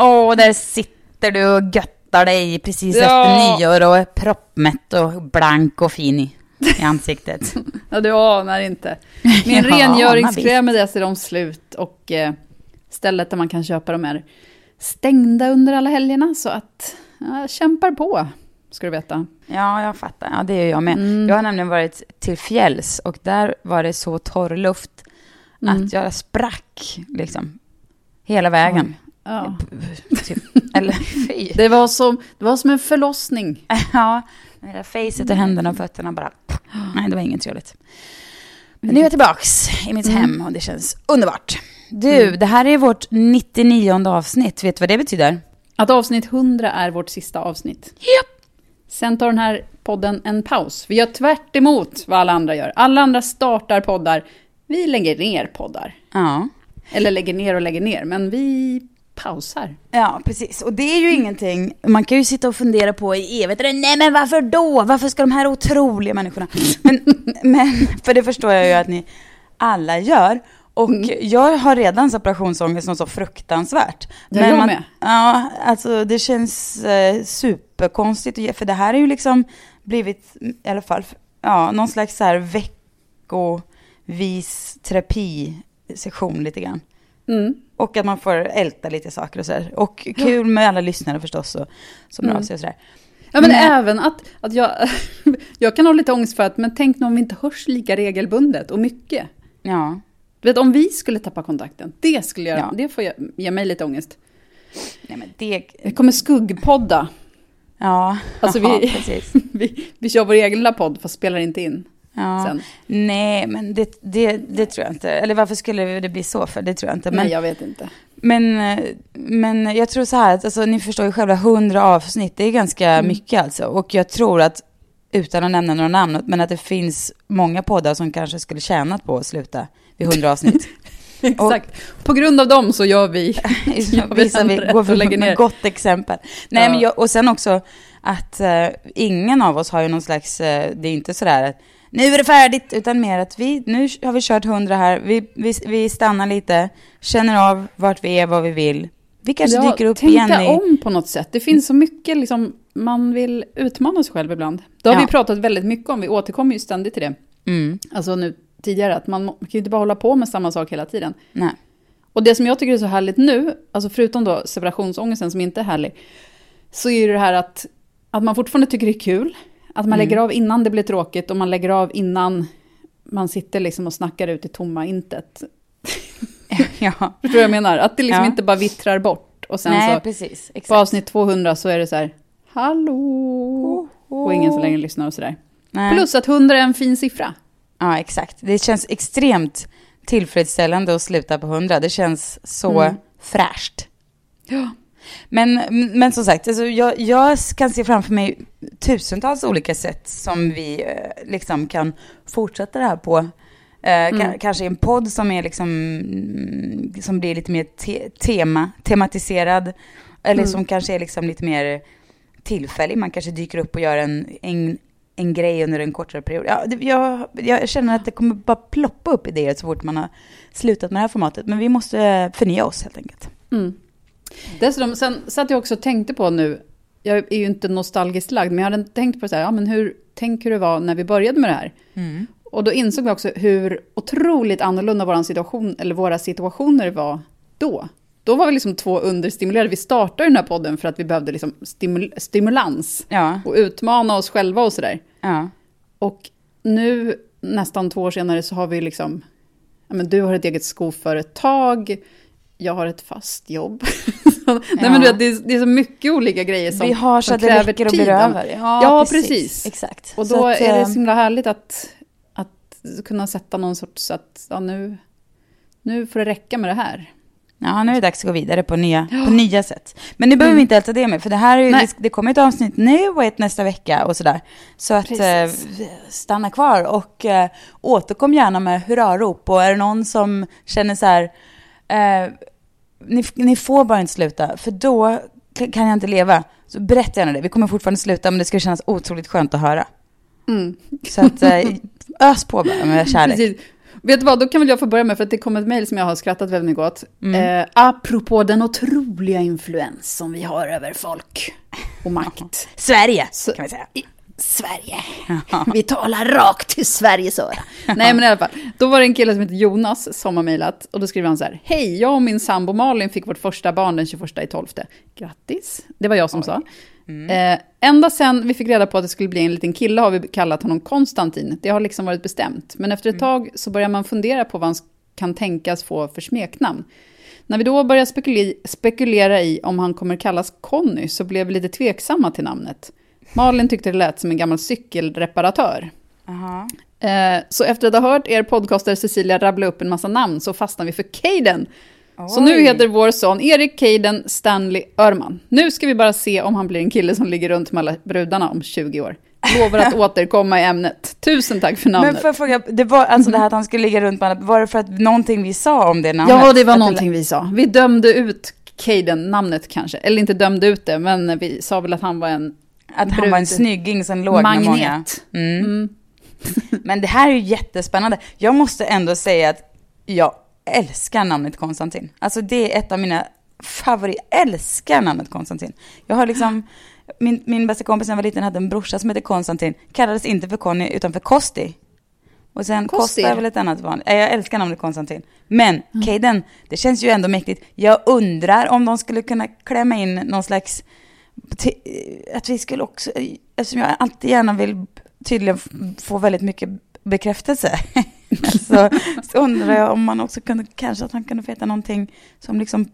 Åh, där sitter du och göttar dig precis Ja. efter nyår och är proppmätt och blank och fin i, i ansiktet. Ja, du anar inte. Min Ja, rengöringskräm är dessutom slut och eh, stället där man kan köpa dem är stängda under alla helgerna. Så att ja, jag kämpar på, ska du veta. Ja, jag fattar. Ja, det är jag med. Jag har nämligen varit till fjälls och där var det så torr luft att jag sprack liksom hela vägen. Ja. Eller fy. Det, var som, det var som en förlossning. Ja, med det facet och händerna och fötterna bara... Nej, det var inget trevligt. Men nu är jag tillbaks i mitt hem och det känns underbart. Du, det här är vårt 99 avsnitt. Vet du vad det betyder? Att avsnitt 100 är vårt sista avsnitt. Japp. Sen tar den här podden en paus. Vi gör tvärt emot vad alla andra gör. Alla andra startar poddar. Vi lägger ner poddar. Ja. Eller lägger ner och lägger ner, men vi pausar. Ja, precis. Och det är ju ingenting, man kan ju sitta och fundera på i evigheter, nej men varför då? Varför ska de här otroliga människorna? Men, men för det förstår jag ju att ni alla gör. Och jag har redan separationsångest något så fruktansvärt. Ja, jag man, med. Ja, alltså det känns eh, superkonstigt, för det här är ju liksom blivit, i alla fall, ja, någon slags så här veckovis terapisession lite grann. Mm. Och att man får älta lite saker och sådär. Och kul med alla lyssnare förstås och, som av sig och sådär. Ja, men Men- även att, att jag, jag kan ha lite ångest för att, men tänk nu om vi inte hörs lika regelbundet och mycket. Ja. Du vet, om vi skulle tappa kontakten, det skulle göra, Ja. det får jag, ge mig lite ångest. Nej men det... Vi kommer skuggpodda. Ja, Alltså ja, vi, precis. vi, vi kör vår egen lilla podd, fast spelar inte in. Ja. sen. Nej, men det, det, det tror jag inte. Eller varför skulle det bli så för? Det tror jag inte. Men, Nej, jag vet inte. men, men jag tror så här, att, alltså, ni förstår ju själva, 100 avsnitt, det är ganska Mm. mycket alltså. Och jag tror att, utan att nämna några namn, men att det finns många poddar som kanske skulle tjänat på att sluta vid 100 avsnitt. Exakt. På grund av dem så gör vi, gör vi Visar vi, går och för lägger ner. gott exempel. Nej, Ja. men jag, och sen också att eh, ingen av oss har ju någon slags, eh, det är inte sådär att nu är det färdigt, utan mer att vi, nu har vi kört hundra här, vi, vi, vi stannar lite, känner av vart vi är, vad vi vill. Vi kanske Ja, dyker upp tänka igen i... om på något sätt. Det finns så mycket, liksom, man vill utmana sig själv ibland. Det har Ja. vi pratat väldigt mycket om, vi återkommer ju ständigt till det. Mm, Alltså nu tidigare, att man man kan ju inte bara hålla på med samma sak hela tiden. nej. Och det som jag tycker är så härligt nu, alltså förutom då separationsångesten som inte är härlig, så är det det här att, att man fortfarande tycker det är kul. Att man lägger av innan det blir tråkigt och man lägger av innan man sitter liksom och snackar ut i tomma intet. ja. Förstår du vad jag menar? Att det liksom Ja. inte bara vittrar bort. Och sen Nej, så precis. på avsnitt 200 så är det så här, hallå, och ingen som längre lyssnar och sådär. Nej. Plus att 100 är en fin siffra. Ja, exakt. Det känns extremt tillfredsställande att sluta på 100. Det känns så Mm. fräscht. Men, men som sagt, alltså jag, jag kan se framför mig tusentals olika sätt som vi eh, liksom kan fortsätta det här på. Eh, Mm. Kanske en podd som är liksom, mm, som blir lite mer te- tema, tematiserad. Eller Mm. som kanske är liksom lite mer tillfällig. Man kanske dyker upp och gör en, en, en grej under en kortare period. Ja, jag, jag känner att det kommer bara ploppa upp idéer så fort man har slutat med det här formatet. Men vi måste förnya oss helt enkelt. Mm. Dessutom, sen satt jag också och tänkte på nu, jag är ju inte nostalgiskt lagd, men jag hade tänkt på så här, ja men hur, tänk hur det var när vi började med det här. Och då insåg jag också hur otroligt annorlunda vår situation, eller våra situationer var då. då var vi liksom två understimulerade. Vi startade den här podden för att vi behövde liksom stimul stimulans Ja, och utmana oss själva och sådär. ja. Och nu, nästan två år senare, så har vi liksom... Ja, men du har ett eget skoföretag, jag har ett fast jobb. Nej, men du vet, det, är, det är så mycket olika grejer som vi har så som att det kräver räcker och över. Ja, precis. Exakt. Och Så då att, är det eh, så himla härligt att, att kunna sätta någon sorts att ja, nu, nu får det räcka med det här. Ja, nu är det dags att gå vidare på nya, på nya sätt. Men nu behöver vi inte älta det med, för det här är ju, det, kommer ett avsnitt nu och ett nästa vecka och sådär. Så att eh, Precis. stanna kvar och eh, återkom gärna med hurrarop. Och är det någon som känner så här, eh, ni, ni får bara inte sluta, för då kan jag inte leva. Så berätta gärna det. Vi kommer fortfarande sluta, men det ska kännas otroligt skönt att höra. Mm. Så att eh, ös på bara med kärlek. Precis. Vet du vad, då kan väl jag få börja med, för att det kom ett mejl som jag har skrattat väldigt mycket åt. Mm. Eh, apropå den otroliga influens som vi har över folk och makt. Sverige, Så- kan vi säga. Sverige. Vi talar rakt till Sveriges öra. Nej men i alla fall, då var det en kille som heter Jonas som har mejlat och då skriver han så här. Hej, jag och min sambo Malin fick vårt första barn den 21 i 12. Grattis, det var jag som sa. Eh, ända sen vi fick reda på att det skulle bli en liten kille har vi kallat honom Konstantin. Det har liksom varit bestämt. Men efter ett tag så börjar man fundera på vad han kan tänkas få för smeknamn. När vi då börjar spekule- spekulera i om han kommer kallas Conny så blev vi lite tveksamma till namnet. Malin tyckte det lät som en gammal cykelreparatör. Aha. Eh, så efter att ha hört er podcaster Cecilia rabbla upp en massa namn så fastnade vi för Caden. Så nu heter vår son Erik Caden Stanley Örman. Nu ska vi bara se om han blir en kille som ligger runt med alla brudarna om 20 år. Lovar att återkomma i ämnet. Tusen tack för namnet. Men för fråga, det var alltså det här att han skulle ligga runt med alla, var det för att någonting vi sa om det namnet? Ja, det var någonting vi sa. Vi dömde ut Caden-namnet kanske. Eller inte dömde ut det, men vi sa väl att han var en Att han var en snygging som låg med många. magnet. Mm. Mm. Men det här är ju jättespännande. Jag måste ändå säga att jag älskar namnet Konstantin. Alltså det är ett av mina favoriter. Jag älskar namnet Konstantin. Jag har liksom, min, min bästa kompis när jag var liten hade en brorsa som hette Konstantin. Kallades inte för Conny utan för Kosti. Och sen. Kosta är väl ett annat vanligt. Jag älskar namnet Konstantin. Men Mm. Caden, det känns ju ändå mäktigt. Jag undrar om de skulle kunna klämma in någon slags att vi skulle också, eftersom jag alltid gärna vill tydligen få väldigt mycket bekräftelse, så, så undrar jag om man också kunde, kanske att han kunde få heta någonting som liksom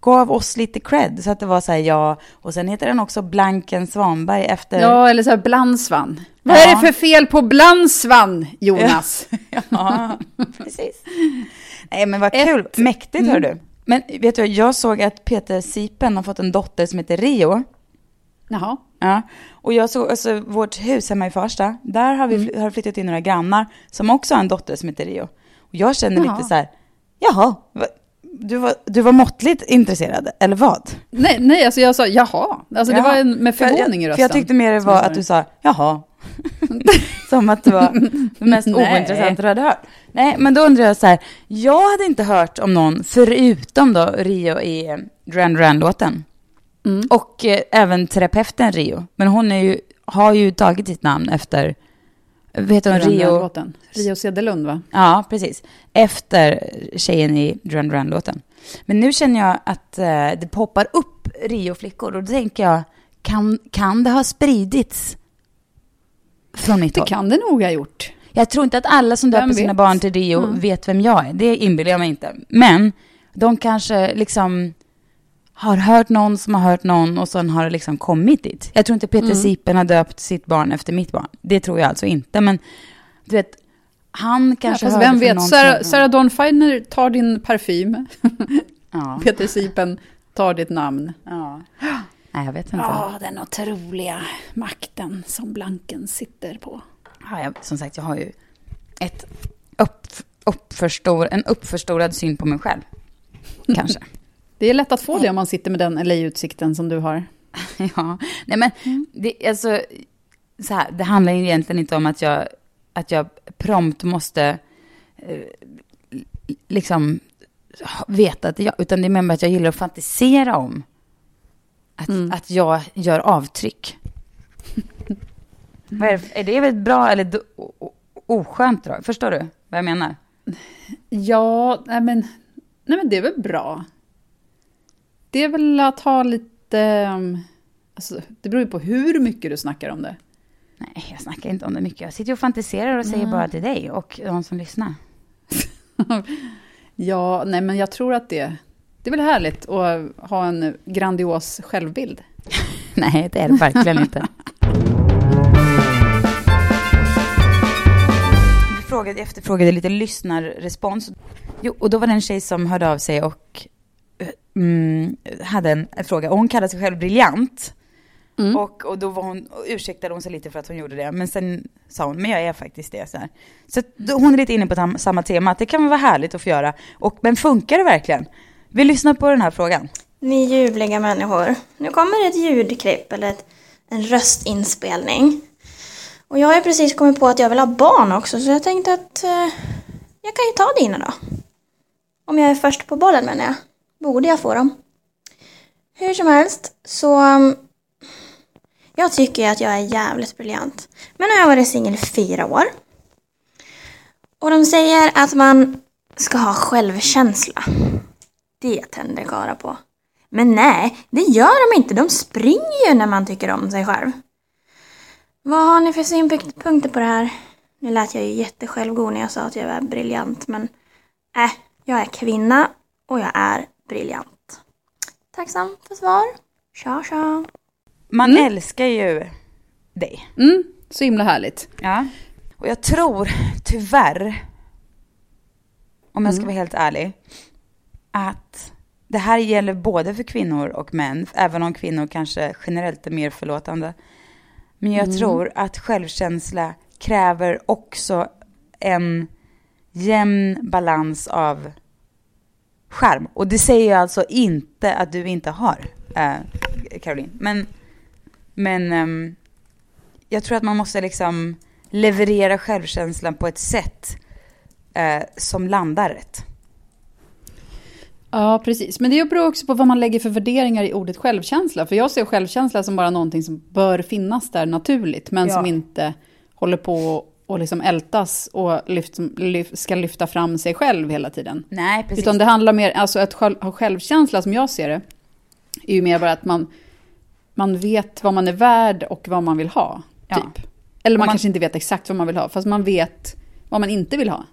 gav oss lite cred, så att det var så här ja, och sen heter den också Blanken Svanberg efter, Ja, eller så här Blandsvan. Vad Ja. är det för fel på Blandsvan, Jonas? ja precis. Nej men vad Ett- kul, mäktigt hör du. Men vet du, jag såg att Peter Sipen har fått en dotter som heter Rio. Jaha. Ja, och jag såg, alltså vårt hus hemma i Farsta, där har vi fly- har flyttat in några grannar som också har en dotter som heter Rio. Och jag känner Jaha. lite så här, jaha, du var, du var måttligt intresserad, eller vad? Nej, nej, alltså jag sa jaha. Alltså det Jaha. var en, med För jag- förvåning i För rösten. jag tyckte mer det var att det. du sa, jaha. Som att det var det mest ointressanta du hade hört. Nej, men då undrar jag så här, jag hade inte hört om någon förutom då Rio i Duran Duran-låten. Mm. Och eh, även terapeuten Rio. Men hon är ju, har ju tagit sitt namn efter, vet hon, Rio? Rio Cederlund, va? Ja, precis. Efter tjejen i Duran Duran-låten. Men nu känner jag att eh, det poppar upp Rio-flickor och då tänker jag, kan, kan det ha spridits från mitt Det håll? kan det nog ha gjort. Jag tror inte att alla som döper sina barn till Rio Mm. vet vem jag är. Det inbillar jag mig inte. Men de kanske liksom har hört någon som har hört någon och sen har det liksom kommit dit. Jag tror inte Peter Mm. Sipen har döpt sitt barn efter mitt barn. Det tror jag alltså inte. Men du vet, han kanske ja, hörde vem vet, Sarah, Sarah Dawn Finer tar din parfym. Ja. Peter Sipen tar ditt namn. ja. Nej, jag vet inte. Ja, den otroliga makten som Blanken sitter på. Ja, jag, som sagt, jag har ju ett upp, uppförstor, en uppförstorad syn på mig själv. Kanske. Det är lätt att få det om man sitter med den LA-utsikten som du har. ja, nej men det, alltså, så här, det handlar ju egentligen inte om att jag, att jag prompt måste eh, liksom veta att jag, utan det är mer att jag gillar att fantisera om att, Mm. att jag gör avtryck. Är, det, är det väl bra eller oskönt drag? Förstår du vad jag menar? Ja, nej men, nej men det är väl bra. Det är väl att ha lite... um, Alltså, det beror ju på hur mycket du snackar om det. Nej, jag snackar inte om det mycket. Jag sitter och fantiserar och säger bara till dig och de som lyssnar. Ja, nej men jag tror att det, det är väl härligt att ha en grandios självbild. Nej, det är det verkligen inte. Vi frågade, efterfrågade lite lyssnarrespons. Jo, och då var det en tjej som hörde av sig och eh, mm, hade en, en fråga. Och hon kallar sig själv briljant. Mm. Och, och då var hon, och ursäktade hon sig lite för att hon gjorde det. Men sen sa hon, men jag är faktiskt det. Så, här. så då, hon är lite inne på tam, samma tema, att det kan vara härligt att få göra. Och, men funkar det verkligen? Vi lyssnar på den här frågan. Ni ljuvliga människor. Nu kommer ett ljudklipp eller ett, en röstinspelning. Och jag har ju precis kommit på att jag vill ha barn också så jag tänkte att eh, jag kan ju ta dina då. Om jag är först på bollen menar jag. Borde jag få dem? Hur som helst så... um, jag tycker att jag är jävligt briljant. Men nu har jag varit singel i fyra år. Och de säger att man ska ha självkänsla. Det tänder karlar på. Men nej, det gör de inte. De springer ju när man tycker om sig själv. Vad har ni för synpunkter på det här? Nu lät jag ju jättesjälvgod när jag sa att jag är briljant, men äh, jag är kvinna och jag är briljant. Tacksam för svar. Tja, tja. Man älskar ju dig. Mm, så himla härligt. Ja. Och jag tror tyvärr, om jag ska vara helt ärlig, att det här gäller både för kvinnor och män, även om kvinnor kanske generellt är mer förlåtande. Men jag tror att självkänsla kräver också en jämn balans av skärm. Och det säger jag alltså inte att du inte har, eh, Caroline. Men, men ehm, jag tror att man måste liksom leverera självkänslan på ett sätt eh, som landar rätt. Ja, precis. Men det beror också på vad man lägger för värderingar i ordet självkänsla. För jag ser självkänsla som bara någonting som bör finnas där naturligt, men Ja. som inte håller på och liksom ältas och lyft, lyft, ska lyfta fram sig själv hela tiden. Nej, precis. Utan det handlar mer, alltså att själv, ha självkänsla som jag ser det, är ju mer bara att man, man vet vad man är värd och vad man vill ha. Ja. Typ. Eller man, man- kanske inte vet exakt vad man vill ha, fast man vet vad man inte vill ha.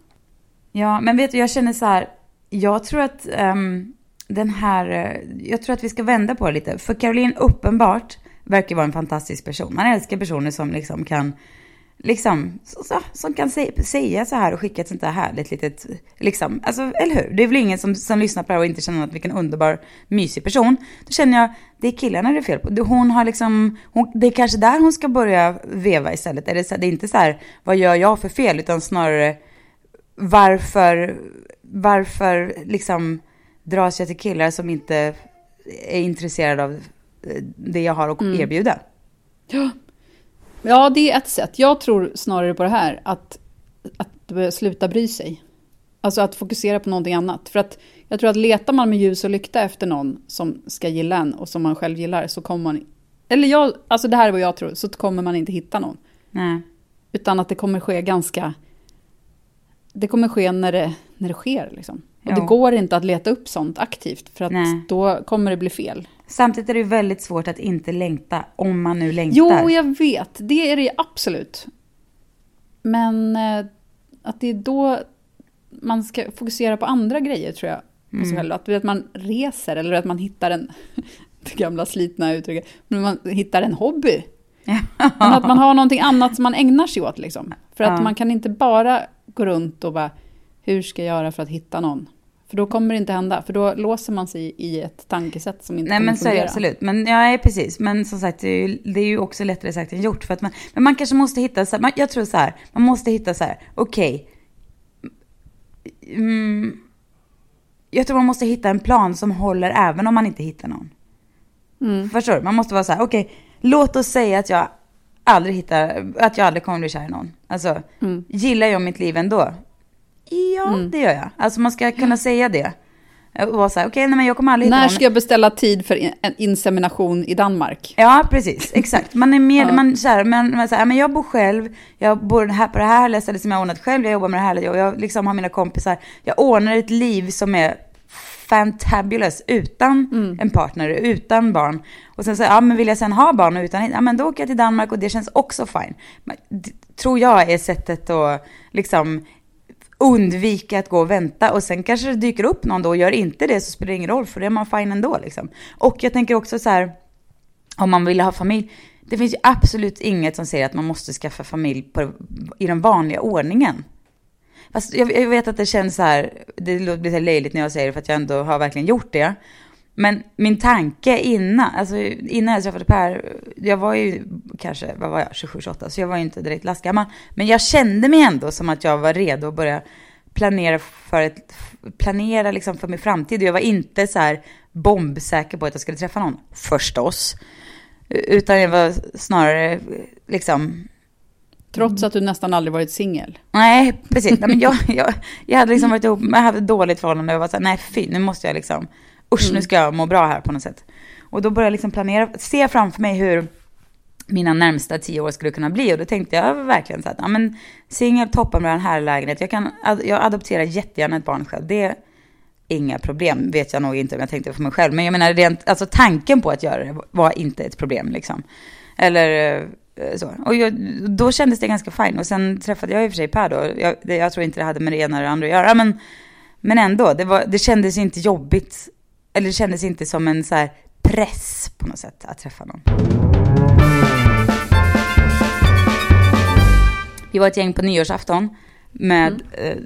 Ja, men vet du, jag känner så här, jag tror att um, den här, eh, jag tror att vi ska vända på det lite. För Caroline uppenbart verkar vara en fantastisk person. Man älskar personer som liksom kan, liksom, så, som kan säga så här och skicka ett sånt där härligt litet, liksom, alltså, eller hur? Det är väl ingen som, som lyssnar på det här och inte känner att vilken underbar, mysig person. Då känner jag, det är killarna det är fel på. Det- Hon har liksom, hon, det är kanske där hon ska börja veva istället. Är det, så, det är inte så här, vad gör jag för fel? Utan snarare, varför, varför liksom dras jag till killar som inte är intresserade av eh, det jag har att erbjuda? Ja, det är ett sätt. Jag tror snarare på det här, att, att sluta bry sig. Alltså att fokusera på någonting annat. För att jag tror att letar man med ljus och lykta efter någon som ska gilla en och som man själv gillar så kommer man... Eller jag, alltså det här är vad jag tror, så kommer man inte hitta någon. Nej. Utan att det kommer ske ganska... Det kommer ske när det, när det sker liksom. Och det går inte att leta upp sånt aktivt för att Nej. då kommer det bli fel. Samtidigt är det väldigt svårt att inte längta, om man nu längtar. Jo, jag vet. Det är det absolut. Men eh, att det är då man ska fokusera på andra grejer, tror jag. På sig själv. Att, att man reser eller att man hittar en, det gamla slitna uttrycket, men man hittar en hobby. Men att man har någonting annat som man ägnar sig åt. Liksom. För att Ja. man kan inte bara gå runt och bara, hur ska jag göra för att hitta någon? För då kommer det inte hända, för då låser man sig i ett tankesätt som inte Nej kommer men så är det fungera. absolut. Men ja, är precis. Men som sagt, det är, ju, det är ju också lättare sagt än gjort. För att man, men man kanske måste hitta, så här, man, jag tror så här, man måste hitta så här, okej. Mm, jag tror man måste hitta en plan som håller även om man inte hittar någon. Mm. Förstår du? Man måste vara så här, okej, låt oss säga att jag aldrig hittar, att jag aldrig kommer bli kär i någon. Alltså, Mm. gillar jag mitt liv ändå? Ja, det gör jag. Alltså man ska kunna säga det. Och vara så här, okej, nej men jag kommer aldrig hitta När någon. ska jag beställa tid för in- en insemination i Danmark? Ja, precis. Exakt. Man är mer, Ja. man så här, men, man så här, men jag bor själv, jag bor här på det här stället som jag har ordnat själv, jag jobbar med det här, jag, jag liksom har mina kompisar. Jag ordnar ett liv som är fantabulous utan en partner, utan barn. Och sen så, ja men vill jag sen ha barn och utan, ja men då åker jag till Danmark och det känns också fine. Men, tror jag är sättet att liksom undvika att gå och vänta och sen kanske det dyker upp någon då och gör inte det så spelar det ingen roll för det är man fine ändå liksom. Och jag tänker också så här, om man vill ha familj, det finns ju absolut inget som säger att man måste skaffa familj på, i den vanliga ordningen. Fast jag, jag vet att det känns så här, det låter lite löjligt när jag säger det för att jag ändå har verkligen gjort det. Men min tanke innan, alltså innan jag träffade Per, jag var ju kanske, vad var jag, 27-28, så jag var ju inte direkt lastgammal. Men jag kände mig ändå som att jag var redo att börja planera för, ett, planera liksom för min framtid. Och jag var inte så här bombsäker på att jag skulle träffa någon, förstås. Utan jag var snarare liksom Trots att du nästan aldrig varit singel. Nej, precis. Nej, men jag, jag, jag hade liksom varit ihop, jag hade ett dåligt förhållande och var så här, nej fy, nu måste jag liksom, usch nu ska jag må bra här på något sätt. Och då började jag liksom planera, se framför mig hur mina närmsta tio år skulle kunna bli och då tänkte jag verkligen så att, ja men singel toppar med den här lägenheten, jag kan, jag adopterar jättegärna ett barn själv, det är inga problem, vet jag nog inte om jag tänkte för mig själv, men jag menar rent, alltså tanken på att göra det var inte ett problem liksom. Eller eh, så. Och jag, då kändes det ganska fint. Och sen träffade jag i och för sig Per då. Jag, det, jag tror inte det hade med det ena eller det andra att göra. Men, men ändå, det, var, det kändes inte jobbigt. Eller det kändes inte som en så här press på något sätt att träffa någon. Vi var ett gäng på nyårsafton med eh,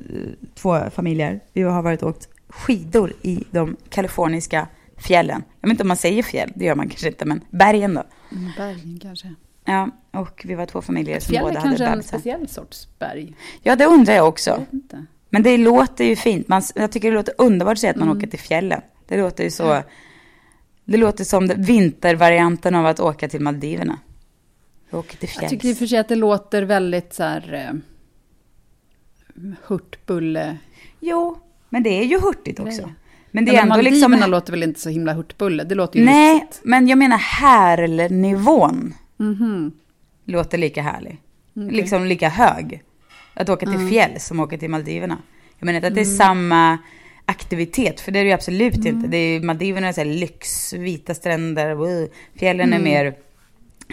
två familjer. Vi har varit och åkt skidor i de kaliforniska fjällen. Jag vet inte om man säger fjäll, det gör man kanske inte, men bergen då. Mm, bergen kanske. Ja, och vi var två familjer som båda hade kanske en bebisar. speciell sorts berg. Ja, det undrar jag Jag också. inte. Men det låter ju fint. Man, jag tycker det låter underbart att säga att man Mm. åker till fjällen. Det låter ju så... Det låter som det- vintervarianten av att åka till Maldiverna. Jag åker till Jag fjälls. tycker i och för sig att det låter väldigt så här... Eh, hurtbulle. Jo, men det är ju hurtigt också. Men det Ja, är men ändå Maldiverna liksom... låter väl inte så himla hurtbulle? Det låter ju Nej, risigt. men jag menar härlnivån Mhm. låter lika härlig. Okej. Liksom lika hög. Att åka till Mm. fjäll som åka till Maldiverna. Jag menar inte att det är samma aktivitet, för det är det ju absolut Mm. inte. Det är, Maldiverna är så lyx, vita stränder, wow. fjällen är Mm. mer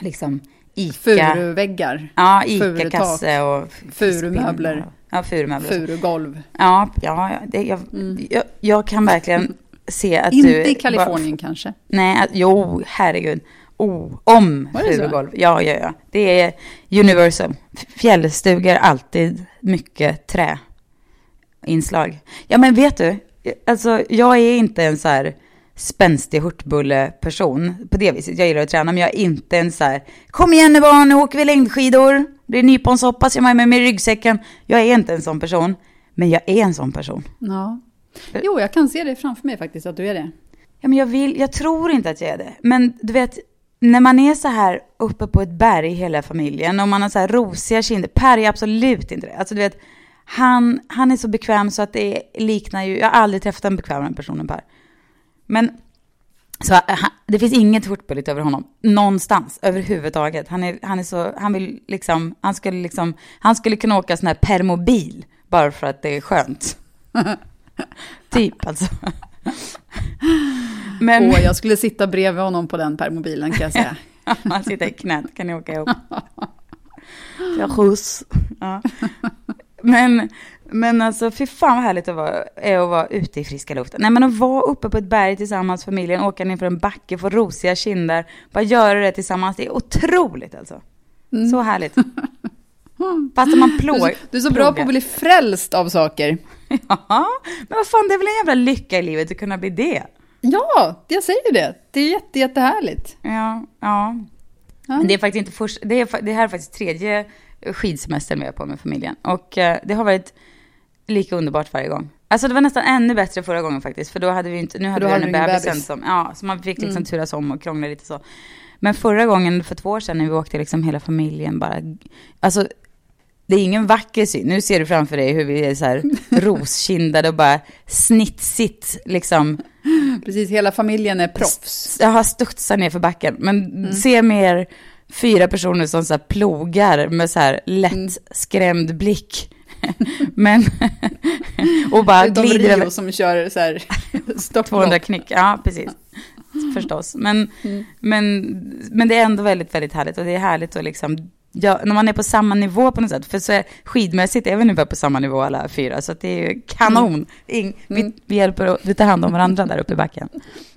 liksom Ica. Furuväggar, Ja, Ica-kasse och furumöbler. Ja, furumöbler. furugolv. Ja, ja, det, jag, jag, jag kan verkligen se att Mm. Inte du... i Kalifornien kanske. Nej, att, jo, herregud. Oh, om furugolv. Ja, ja, ja. Det är universal. Fjällstugor, alltid mycket träinslag. Ja, men vet du? Alltså, jag är inte en så här spänstig hurtbulle-person på det viset. Jag gillar att träna, men jag är inte en så här, kom igen nu barn, nu åker vi längdskidor. Blir nyponsoppa, så jag har med mig ryggsäcken. Jag är inte en sån person, men jag är en sån person. Ja. Jo, jag kan se det framför mig faktiskt, att du är det. Ja, men jag, vill, jag tror inte att jag är det. Men du vet, när man är så här uppe på ett berg hela familjen och man har så här rosiga kinder. Per är absolut inte det. Alltså du vet, han, han är så bekväm så att det liknar ju, jag har aldrig träffat en bekvämare person än Per. Men så eh, han, det finns inget hurtbulligt över honom, någonstans, överhuvudtaget. Han, är, han, är så, han vill liksom, han skulle liksom, han skulle kunna åka sån här permobil bara för att det är skönt. typ alltså. Men... Och jag skulle sitta bredvid honom på den permobilen kan jag säga. Han sitter i knät, kan ni åka ihop? Jag skjuts. Ja. Men, men alltså, fy fan vad härligt det var, är att vara ute i friska luften. Nej men att vara uppe på ett berg tillsammans, familjen, åka ner för en backe, få rosiga kinder, bara göra det tillsammans, det är otroligt alltså. Så härligt. Fast man Du, plår. så- du är så bra på att bli frälst av saker. Ja, men vad fan, det är väl en jävla lycka i livet att kunna bli det. Ja, jag säger det. Det är jätte, jättehärligt. Ja, ja. Ja. Men det är faktiskt inte först, det, är, det här är faktiskt tredje skidsemestern vi är på med familjen. Och eh, det har varit lika underbart varje gång. Alltså det var nästan ännu bättre förra gången faktiskt. För då hade vi inte, nu hade vi du ingen bebisen bebis. som, ja, så man fick liksom Mm. turas om och krångla lite så. Men förra gången, för två år sedan, när vi åkte liksom hela familjen bara, alltså det är ingen vacker syn. Nu ser du framför dig hur vi är så här roskindade och bara snitsigt liksom Precis, hela familjen är proffs. jag har studsat ner för backen. Men Mm. se mer fyra personer som så plogar med så här lätt Mm. skrämd blick. men, och bara det är de glider Rio över som kör så här 200 stopplopp. knyck. Ja, precis. Förstås. Men, men, men det är ändå väldigt, väldigt härligt. Och det är härligt att liksom, ja, när man är på samma nivå på något sätt. För så är, skidmässigt är vi ungefär på samma nivå alla fyra. Så det är ju kanon. In, vi, vi hjälper och vi tar hand om varandra där uppe i backen.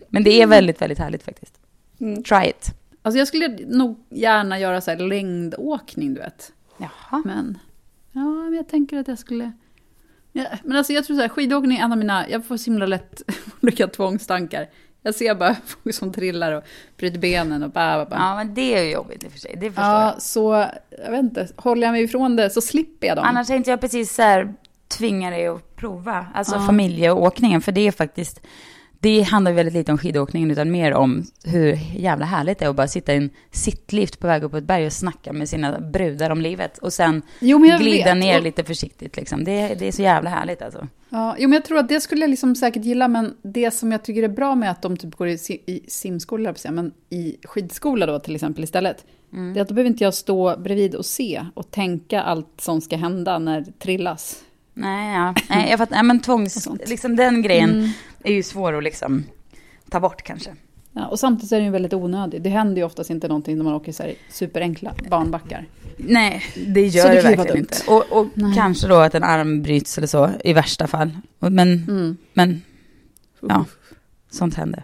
Men det är väldigt, väldigt härligt faktiskt. Mm. Try it. Alltså jag skulle nog gärna göra så här längdåkning, du vet. Jaha. Men, ja, men jag tänker att jag skulle... Ja, men alltså jag tror så här, skidåkning är en av mina... Jag får så himla lätt olika tvångstankar. Jag ser bara folk som trillar och bryter benen och bara, bara. Ja, men det är ju jobbigt i och för sig. Det förstår Ja, jag. så jag vet inte. Håller jag mig ifrån det så slipper jag dem. Annars inte jag precis så här tvinga dig att prova. Alltså Ja. familjeåkningen. För det är faktiskt, det handlar väldigt lite om skidåkningen utan mer om hur jävla härligt det är att bara sitta i en sittlift på väg upp på ett berg och snacka med sina brudar om livet. Och sen Jo, glida vet. ner lite försiktigt liksom. Det, det är så jävla härligt alltså. Ja, jo, men jag tror att det skulle jag liksom säkert gilla, men det som jag tycker är bra med att de typ går i, i simskola, men i skidskola då till exempel istället, Mm. det är att då behöver inte jag stå bredvid och se och tänka allt som ska hända när det trillas. Nej, ja. Nej, jag fattar. Nej, men tvångs... Liksom den grejen Mm. Är ju svår att liksom ta bort kanske. Ja, och samtidigt är den ju väldigt onödig. Det händer ju oftast inte någonting när man åker så här superenkla barnbackar. Nej, det gör Så det det, verkligen inte. Och, och kanske då att en arm bryts eller så i värsta fall. Men, Mm. men ja, sånt händer.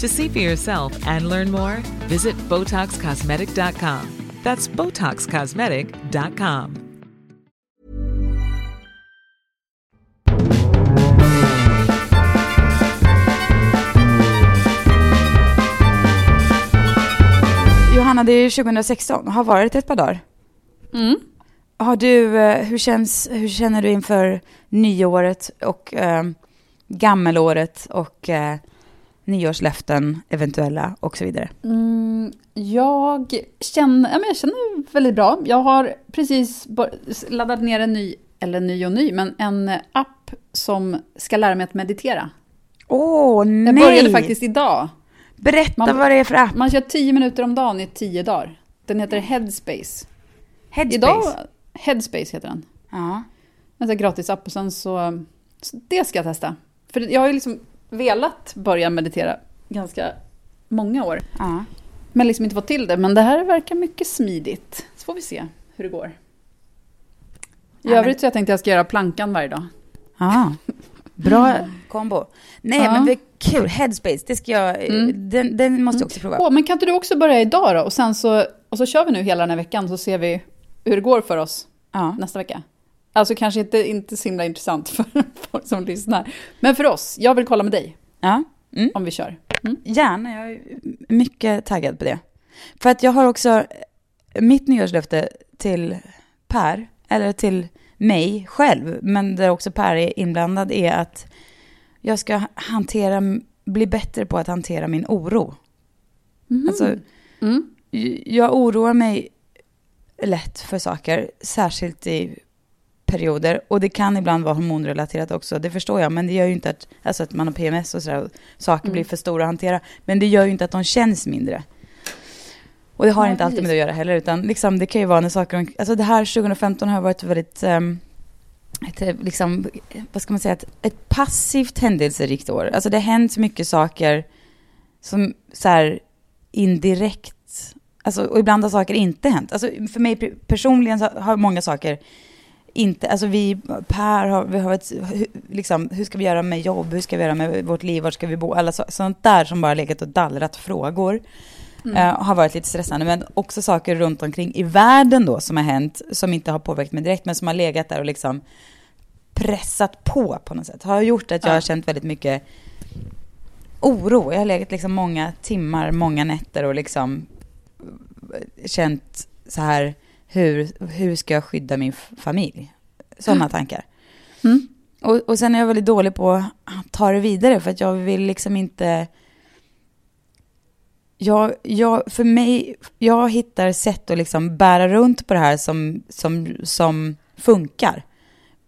To see for yourself and learn more, visit BotoxCosmetic.com. That's BotoxCosmetic.com. Johanna, det är 2016, har varit ett par dagar. Mm. Har du, eh, hur, känns, hur känner du inför nyåret och eh, gammelåret och eh, nyårslöften eventuella och så vidare? Mm, jag, känner, ja, men jag känner väldigt bra. Jag har precis laddat ner en ny, eller ny och ny, men en app som ska lära mig att meditera. Åh, Jag nej! började faktiskt idag. Berätta Man- vad det är för app. Man kör 10 minuter om dagen i 10 dagar. Den heter Headspace. Headspace. Idag, Headspace heter den. Ja. En sån här gratis app och sen så, så... Det ska jag testa. För jag har ju liksom velat börja meditera ganska många år. ja. Men liksom inte fått till det. Men det här verkar mycket smidigt. Så får vi se hur det går. I Ja, övrigt så jag tänkte jag ska göra plankan varje dag. Ja, bra kombo. Nej, Ja. men kul. Headspace, det ska jag, Mm. den, den måste jag också prova. Åh, men kan inte du också börja idag då? Och sen så, och så kör vi nu hela den här veckan så ser vi hur det går för oss Ja. nästa vecka. Alltså kanske inte, inte så himla intressant för folk som lyssnar. Men för oss, jag vill kolla med dig ja. Mm. om vi kör. Mm. Gärna, jag är mycket taggad på det. För att jag har också mitt nyårslöfte till Per, eller till mig själv, men där också Per är inblandad, är att jag ska hantera, bli bättre på att hantera min oro. Alltså, Mm. jag oroar mig lätt för saker, särskilt i perioder. Och det kan ibland vara hormonrelaterat också, det förstår jag. Men det gör ju inte att, alltså att man har PMS och sådär, och saker Mm. blir för stora att hantera. Men det gör ju inte att de känns mindre. Och det har Nej, inte alltid med det att göra heller, utan liksom, det kan ju vara när saker... Alltså det här 2015 har varit väldigt... ehm, ett, eh, liksom, vad ska man säga, ett, ett passivt händelserikt år. Alltså det har hänt så mycket saker som så här indirekt, alltså, och ibland har saker inte hänt. Alltså för mig personligen har många saker inte, alltså vi, Per har, vi har ett, liksom, hur ska vi göra med jobb, hur ska vi göra med vårt liv, var ska vi bo, alla så, sånt där som bara legat och dallrat frågor. Mm. Uh, har varit lite stressande, men också saker runt omkring i världen då som har hänt, som inte har påverkat mig direkt, men som har legat där och liksom pressat på på något sätt. Har gjort att jag har känt väldigt mycket oro. Jag har legat liksom många timmar, många nätter och liksom känt så här, hur, hur ska jag skydda min familj? Sådana mm. tankar. Mm. Och, och sen är jag väldigt dålig på att ta det vidare för att jag vill liksom inte... Jag, jag, för mig, jag hittar sätt att liksom bära runt på det här som, som, som funkar.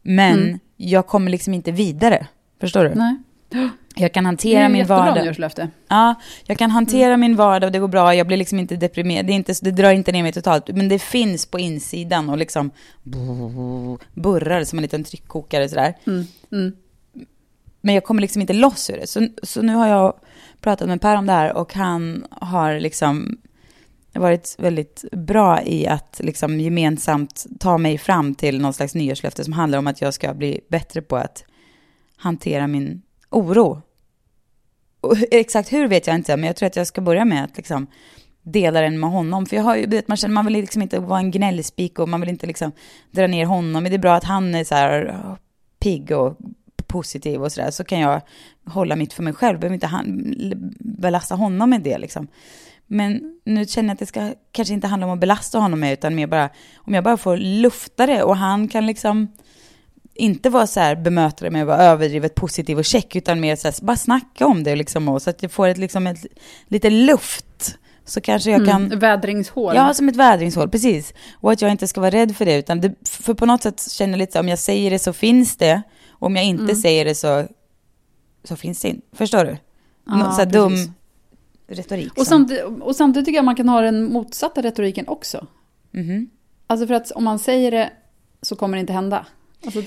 Men mm. jag kommer liksom inte vidare. Förstår du? Nej. Jag kan hantera min vardag. Nyårslöfte. Ja, jag kan hantera mm. min vardag och det går bra. Jag blir liksom inte deprimerad. Det, är inte, det drar inte ner mig totalt. Men det finns på insidan och liksom burrar som en liten tryckkokare sådär. Mm. Mm. Men jag kommer liksom inte loss ur det. Så, så nu har jag pratat med Per om det här och han har liksom varit väldigt bra i att liksom gemensamt ta mig fram till någon slags nyårslöfte som handlar om att jag ska bli bättre på att hantera min oro. Och exakt hur vet jag inte, men jag tror att jag ska börja med att liksom dela den med honom. För jag har ju, man känner, man vill liksom inte vara en gnällspik och man vill inte liksom dra ner honom. Men det är bra att han är så här ah, pigg och positiv och sådär. Så kan jag hålla mitt för mig själv. Behöver inte han, belasta honom med det liksom. Men nu känner jag att det ska kanske inte handla om att belasta honom med, utan mer bara, om jag bara får lufta det och han kan liksom inte vara så här bemöta det med att vara överdrivet positiv och check, utan mer så här, bara snacka om det liksom, och så att jag får ett, liksom ett, lite luft. Så kanske jag kan... Mm, vädringshål. Ja, som ett vädringshål, precis. Och att jag inte ska vara rädd för det, utan det, för på något sätt känner jag lite så om jag säger det så finns det, och om jag inte mm. säger det så, så finns det inte. Förstår du? Ja, så dum retorik. Och samtidigt, och samtidigt tycker jag man kan ha den motsatta retoriken också. Mm. Alltså för att om man säger det så kommer det inte hända. Alltså,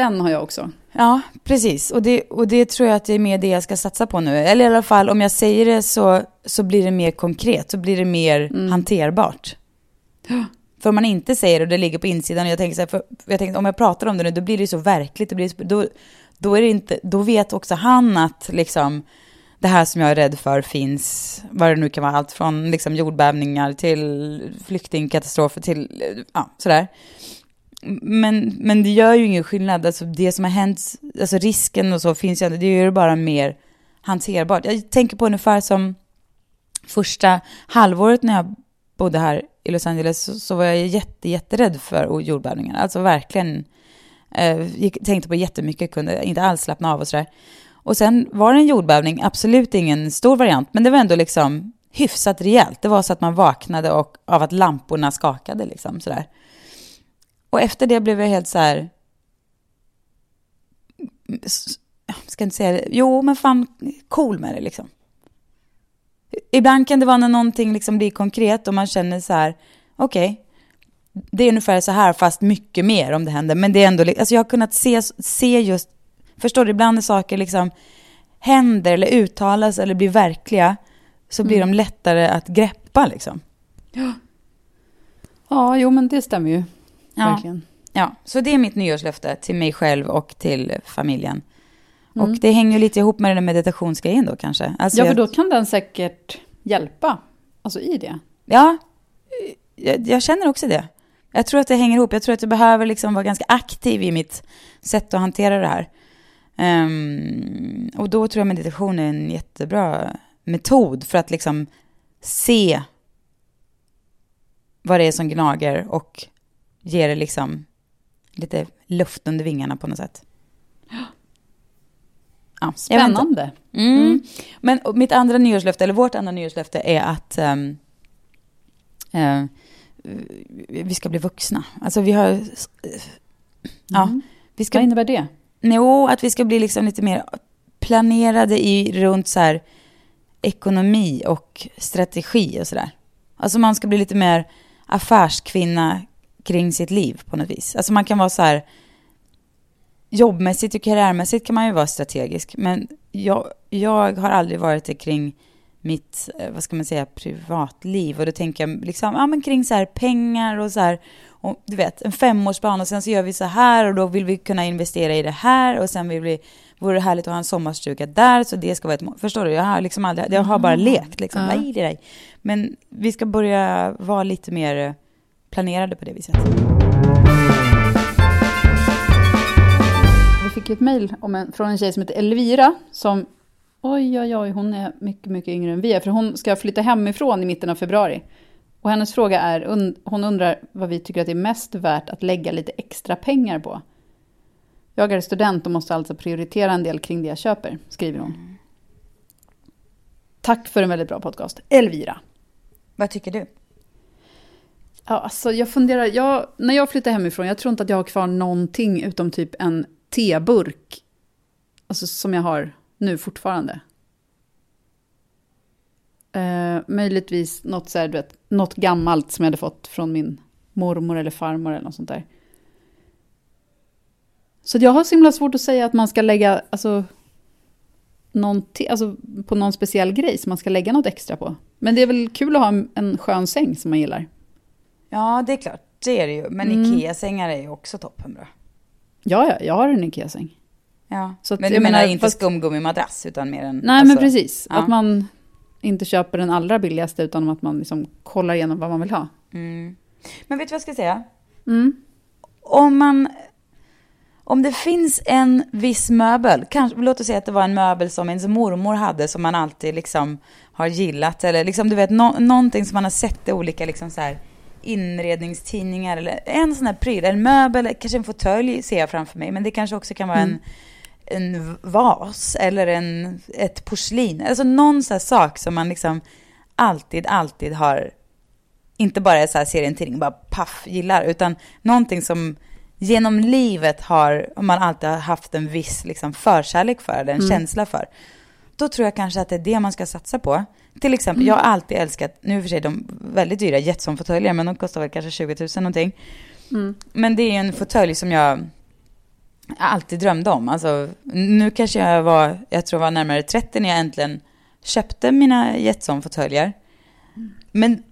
den har jag också. Ja, precis. Och det, och det tror jag att det är mer det jag ska satsa på nu. Eller i alla fall, om jag säger det så, så blir det mer konkret. Så blir det mer mm. hanterbart. För om man inte säger det och det ligger på insidan och jag tänker så här, för jag tänker, om jag pratar om det nu, då blir det så verkligt. Då, blir det, då, då, är det inte, då vet också han att liksom, det här som jag är rädd för finns, vad det nu kan vara, allt från liksom jordbävningar till flyktingkatastrofer till, ja, sådär men, men det gör ju ingen skillnad. Alltså det som har hänt, alltså risken och så finns ju ändå, det gör det bara mer hanterbart. Jag tänker på ungefär som första halvåret när jag bodde här i Los Angeles så, så var jag jätte, jätterädd för jordbävningar. Alltså verkligen, eh, tänkte på jättemycket, kunde inte alls slappna av och sådär. Och sen var det en jordbävning, absolut ingen stor variant, men det var ändå liksom hyfsat rejält. Det var så att man vaknade och, av att lamporna skakade liksom sådär. Och efter det blev jag helt så här... Ska inte säga det. Jo, men fan cool med det liksom. Ibland kan det vara när någonting liksom blir konkret och man känner så här, okej, okay, det är ungefär så här fast mycket mer om det händer. Men det är ändå, alltså jag har kunnat se, se just, förstår du, ibland när saker liksom händer eller uttalas eller blir verkliga så blir mm. de lättare att greppa liksom. Ja. Ja, jo men det stämmer ju. Ja. Verkligen. Ja, så det är mitt nyårslöfte till mig själv och till familjen. Mm. Och det hänger lite ihop med den meditationsgrejen då kanske. Alltså ja, för då kan den säkert hjälpa, alltså i det. Ja, jag, jag, känner också det. Jag tror att det hänger ihop. Jag tror att jag behöver liksom vara ganska aktiv i mitt sätt att hantera det här. Um, och då tror jag meditation är en jättebra metod för att liksom se vad det är som gnager och ger det liksom lite luft under vingarna på något sätt. Ja, Spännande. Mm. Mm. Men mitt andra nyårslöfte, eller vårt andra nyårslöfte är att um, uh, vi ska bli vuxna. Alltså vi har... Uh, ja, mm. vi ska, Vad innebär det? Jo, att vi ska bli liksom lite mer planerade i runt så här ekonomi och strategi och sådär. Alltså man ska bli lite mer affärskvinna kring sitt liv på något vis. Alltså man kan vara så här, jobbmässigt och karriärmässigt kan man ju vara strategisk. Men jag, jag har aldrig varit det kring mitt, eh, vad ska man säga, privatliv. Och då tänker jag liksom, ja men kring så här pengar och så här, och du vet, en femårsplan och sen så gör vi så här och då vill vi kunna investera i det här och sen vill vi, vore det härligt att ha en sommarstuga där så det ska vara ett mål. Förstår du? Jag har liksom aldrig, jag har bara Mm. lekt liksom, nej, det nej. Men vi ska börja vara lite mer eh, planerade på det viset. Vi fick ett mejl om en, från en tjej som heter Elvira som Oj, oj, oj, hon är mycket, mycket yngre än vi är. För hon ska flytta hemifrån i mitten av februari. Och hennes fråga är, hon undrar vad vi tycker att det är mest värt att lägga lite extra pengar på. Jag är student och måste alltså prioritera en del kring det jag köper, skriver hon. Tack för en väldigt bra podcast. Elvira. Vad tycker du? Ja, alltså jag funderar, jag, när jag flyttar hemifrån, jag tror inte att jag har kvar någonting utom typ en teburk. Alltså som jag har nu fortfarande. Eh, möjligtvis något, så här, du vet, något gammalt som jag hade fått från min mormor eller farmor eller något sånt där. Så jag har så himla svårt att säga att man ska lägga, alltså, alltså på någon speciell grej som man ska lägga något extra på. Men det är väl kul att ha en, en skön säng som man gillar. Ja, det är klart. Det är det ju. Men Mm. Ikea-sängar är ju också toppenbra. Ja, ja, jag har en Ikea-säng. Ja. Så att men du menar, menar, inte fast- skumgummimadrass utan mer en... Nej, alltså- men precis. ja. Att man inte köper den allra billigaste utan att man liksom kollar igenom vad man vill ha. Mm. Men vet du vad jag ska säga? Mm. Om man... Om det finns en viss möbel, kanske, låt oss säga att det var en möbel som ens mormor hade som man alltid liksom har gillat eller liksom du vet nå, någonting som man har sett i olika liksom så här inredningstidningar eller en sån här pryl, en möbel, kanske en fåtölj ser jag framför mig men det kanske också kan vara en, en vas eller en, ett porslin, alltså någon sån här sak som man liksom alltid, alltid har inte bara så här ser en tidning bara paff gillar, utan någonting som genom livet har man alltid har haft en viss liksom förkärlek för, eller en känsla för. Då tror jag kanske att det är det man ska satsa på. Till exempel, jag har alltid älskat, nu för sig de väldigt dyra Jetson-fåtöljer, men de kostar väl kanske 20 000 någonting. Men det är en fåtölj som jag alltid drömde om. Alltså, nu kanske jag var, jag tror jag var närmare 30 när jag äntligen köpte mina Jetson-fåtöljer. Men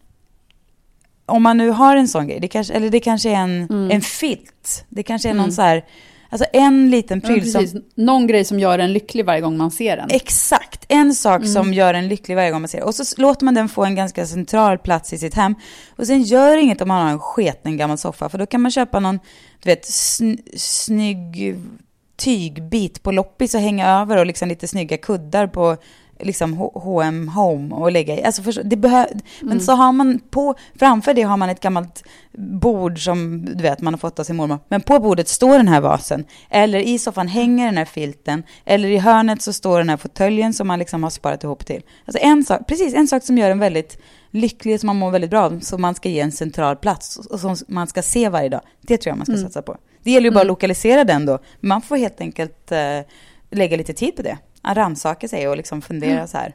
om man nu har en sån grej, det kanske, eller det kanske är en, en filt. Det kanske är någon så här, alltså en liten Ja, pryl som... precis. Någon grej som gör en lycklig varje gång man ser den. Exakt, en sak som gör en lycklig varje gång man ser det. Och så låter man den få en ganska central plats i sitt hem. Och sen gör det inget om man har en sketen gammal soffa, för då kan man köpa någon, du vet, sn snygg tygbit på loppis och hänga över och liksom lite snygga kuddar på liksom H&M Home och lägga i. Alltså förstå, det behö- Men så har man på, framför det har man ett gammalt bord som du vet man har fått av sin mormor. Men på bordet står den här vasen. Eller i soffan hänger den här filten. Eller i hörnet så står den här fåtöljen som man liksom har sparat ihop till. Alltså en sak, precis en sak som gör en väldigt lycklig, som man mår väldigt bra av, som man ska ge en central plats och som man ska se varje dag. Det tror jag man ska satsa på. Det gäller ju bara att lokalisera den då. Man får helt enkelt eh, lägga lite tid på det. Att rannsaka sig och liksom fundera så här.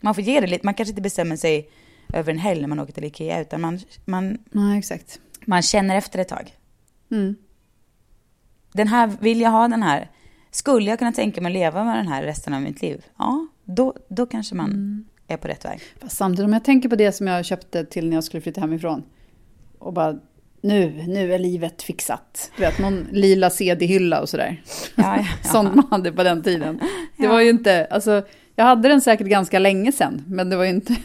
Man får ge det lite, man kanske inte bestämmer sig över en helg när man åker till Ikea, utan man, man, Nej, exakt. man känner efter ett tag. Mm. Den här, vill jag ha den här? Skulle jag kunna tänka mig att leva med den här resten av mitt liv? Ja, då, då kanske man är på rätt väg. Fast samtidigt, om jag tänker på det som jag köpte till när jag skulle flytta hemifrån. Och bara, nu, nu är livet fixat. Du vet, någon lila CD-hylla och sådär. Ja, ja, ja. Sånt man hade på den tiden. Det var ju inte, alltså, jag hade den säkert ganska länge sedan, men det var ju inte,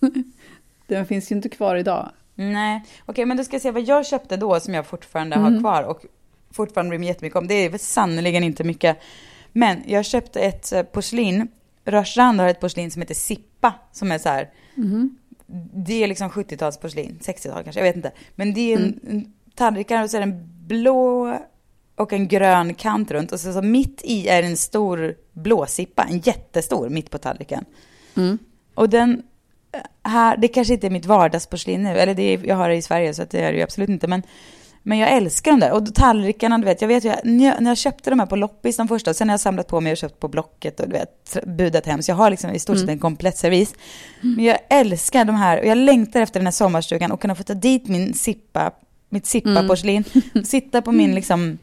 den finns ju inte kvar idag. Nej, okej men då ska se vad jag köpte då som jag fortfarande har kvar och fortfarande bryr mig jättemycket om. Det är sannerligen inte mycket. Men jag köpte ett eh, porslin. Rörstrand har ett porslin som heter Sippa som är så här. Det är liksom 70-talsporslin, 60-tal kanske, jag vet inte. Men det är en, en tallrikar och så är det en blå och en grön kant runt och så, så mitt i är en stor blå sippa, en jättestor mitt på tallriken. Och den eh, här, det kanske inte är mitt vardagsporslin nu, eller det är, jag har det i Sverige så det är det ju absolut inte, men, men jag älskar dem där. Och tallrikarna, du vet, jag vet ju, när jag, köpte de här på loppis de första, sen har jag samlat på mig och köpt på Blocket och du vet, budat hem, så jag har liksom i stort sett en komplett servis. Men jag älskar de här, och jag längtar efter den här sommarstugan och kunna få ta dit min sippa, mitt sippa-porslin, sitta på min liksom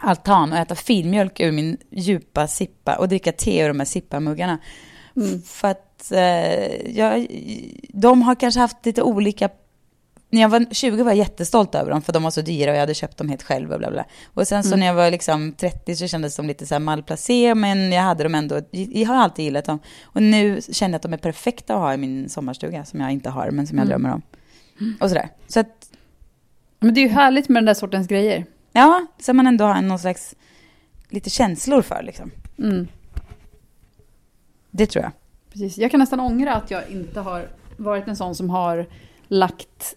altan och äta filmjölk ur min djupa sippa och dricka te ur de här sipparmuggarna. Mm. För att eh, jag, de har kanske haft lite olika... När jag var 20 var jag jättestolt över dem för de var så dyra och jag hade köpt dem helt själv och bla bla. Och sen så Mm. när jag var liksom 30 så kändes de lite så här malplacé men jag hade dem ändå. Jag har alltid gillat dem. Och nu känner jag att de är perfekta att ha i min sommarstuga som jag inte har men som jag Mm. drömmer om. Och sådär. Så att Men det är ju härligt med den där sortens grejer. Ja, som man ändå har någon slags lite känslor för liksom. Mm. Det tror jag. Precis. Jag kan nästan ångra att jag inte har varit en sån som har lagt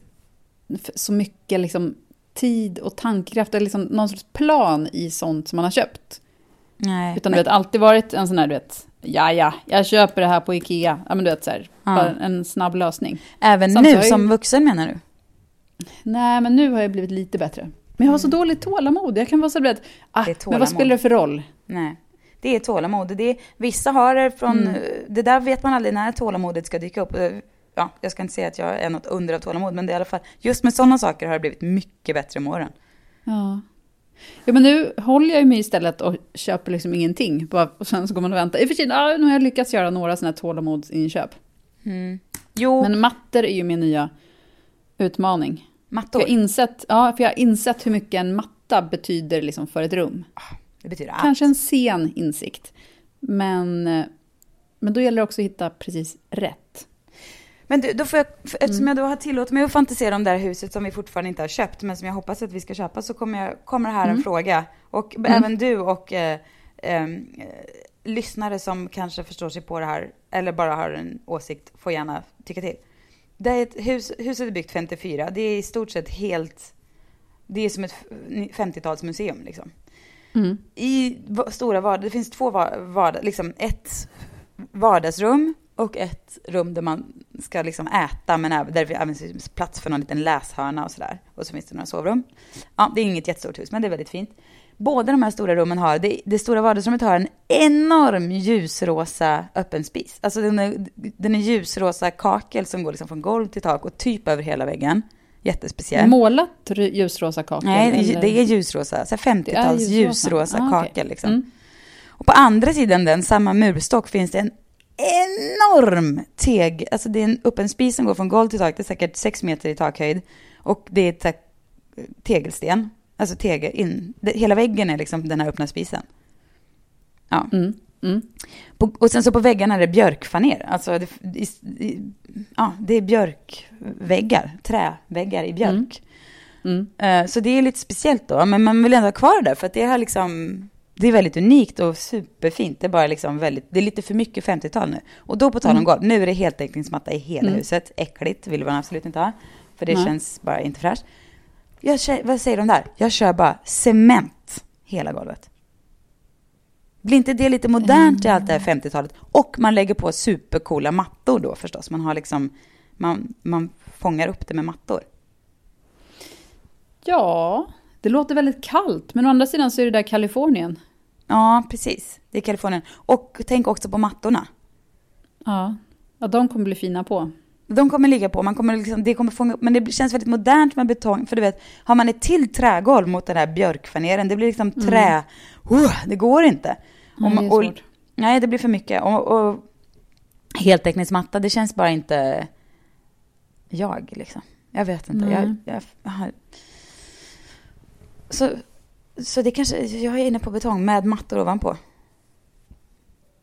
så mycket liksom, tid och tankekraft, eller liksom någon sorts plan i sånt som man har köpt. Nej. Utan du vet, alltid varit en sån här, du vet, ja ja, jag köper det här på Ikea. Ja men du vet så här, Ja. bara en snabb lösning. Även så nu har jag som vuxen menar du? Nej men nu har jag blivit lite bättre. Men jag har så dåligt tålamod. Jag kan vara så beredd, ah, Det men vad spelar det för roll? Nej. Det är tålamod. Det är, vissa har det från... Mm. Det där vet man aldrig när tålamodet ska dyka upp. Ja, jag ska inte säga att jag är något under av tålamod, men det är i alla fall... Just med sådana saker har det blivit mycket bättre med åren. Ja. ja, men nu håller jag mig istället och köper liksom ingenting. Bara, och sen så går man och väntar. I och för sig, ja, nu har jag lyckats göra några sådana här tålamodsinköp. Jo, Men mattor är ju min nya utmaning. För mattor. jag, har insett, ja, för jag har insett hur mycket en matta betyder liksom för ett rum. Det betyder allt. Kanske en sen insikt. Men, eh, men då gäller det också att hitta precis rätt. Men du, då får jag, eftersom Mm. jag då har tillåtit mig att fantisera om det här huset som vi fortfarande inte har köpt, men som jag hoppas att vi ska köpa, så kommer, jag, kommer här Mm. en fråga. Och även du och eh, ehm, eh, lyssnare som kanske förstår sig på det här, eller bara har en åsikt, får gärna tycka till. Det är ett hus, huset är byggt 54, det är i stort sett helt, det är som ett 50-talsmuseum liksom Mm. i stora vardag, det finns två va- vardag, liksom ett vardagsrum och ett rum där man ska liksom äta, men där det även finns plats för någon liten läshörna och sådär. Och så finns det några sovrum. Ja, det är inget jättestort hus, men det är väldigt fint. Båda de här stora rummen har, det, det stora vardagsrummet har en enorm ljusrosa öppen spis. Alltså den är, den är ljusrosa kakel som går liksom från golv till tak och typ över hela väggen. Jättespeciell. Målat ljusrosa kakor? Nej, eller? det är ljusrosa. Så här 50-tals ljusrosa. ljusrosa Ah, kakel liksom. Mm. Och på andra sidan den, samma murstock, finns det en enorm teg, alltså det är en öppen spis som går från golv till tak, det är säkert sex meter i takhöjd. Och det är ett här tegelsten, alltså tegel, in, det, hela väggen är liksom den här öppna spisen. Ja. Mm. Mm. På, och sen så på väggarna är det björkfaner, alltså det, i, i, ja, det är björkväggar, träväggar i björk. Mm. Eh, Så det är lite speciellt då, men man vill ändå ha kvar det där för att det är liksom det är väldigt unikt och superfint. Det är bara liksom väldigt, det är lite för mycket 50-tal nu. Och då på tal om golv, nu är det heltäckningsmatta i hela Mm. huset. Äckligt vill man absolut inte ha. För det Nej. känns bara inte fräscht. Jag vad säger de där? Jag kör bara cement hela golvet. Blir inte det lite modernt i allt det här 50-talet? Och man lägger på supercoola mattor då förstås. Man har liksom, man, man fångar upp det med mattor. Ja, det låter väldigt kallt. Men å andra sidan så är det där Kalifornien. Ja, precis. Det är Kalifornien. Och tänk också på mattorna. Ja, ja de kommer bli fina på. De kommer ligga på, man kommer liksom, det kommer fånga upp, men det känns väldigt modernt med betong. För du vet, har man ett till trägolv mot den här björkfaneren, det blir liksom trä, uh, det går inte. Nej, man- det svårt. nej, det blir för mycket. Och, och heltäckningsmatta, det känns bara inte jag liksom. Jag vet inte. Jag, Nej. jag, jag har... Så, så det kanske, jag är inne på betong med mattor ovanpå.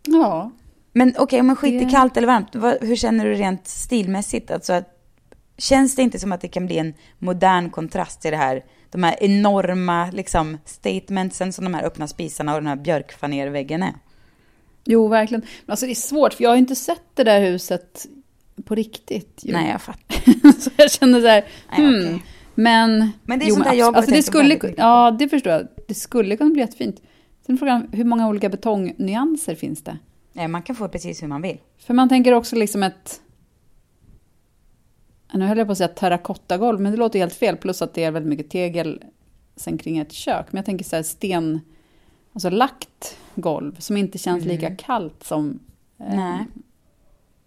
Ja, Men okej, om man skit i Det- kallt eller varmt, vad, hur känner du rent stilmässigt? Alltså, att- känns det inte som att det kan bli en modern kontrast till det här, de här enorma liksom, statementsen som de här öppna spisarna och den här björkfanerväggen är? jo verkligen. Men alltså det är svårt, för jag har inte sett det där huset på riktigt. ju. Nej, jag fattar. så jag känner så här, Nej, hmm. Men, Men det är jo, sånt där har alltså det skulle. Ja, det förstår jag. Det skulle kunna bli jättefint. Sen frågan, hur många olika betongnyanser finns det? Nej, man kan få precis hur man vill. För man tänker också liksom ett... Nu höll jag på att säga terrakottagolv, men det låter helt fel. Plus att det är väldigt mycket tegel sen kring ett kök. Men jag tänker så här sten... Alltså lagt golv som inte känns lika kallt som eh,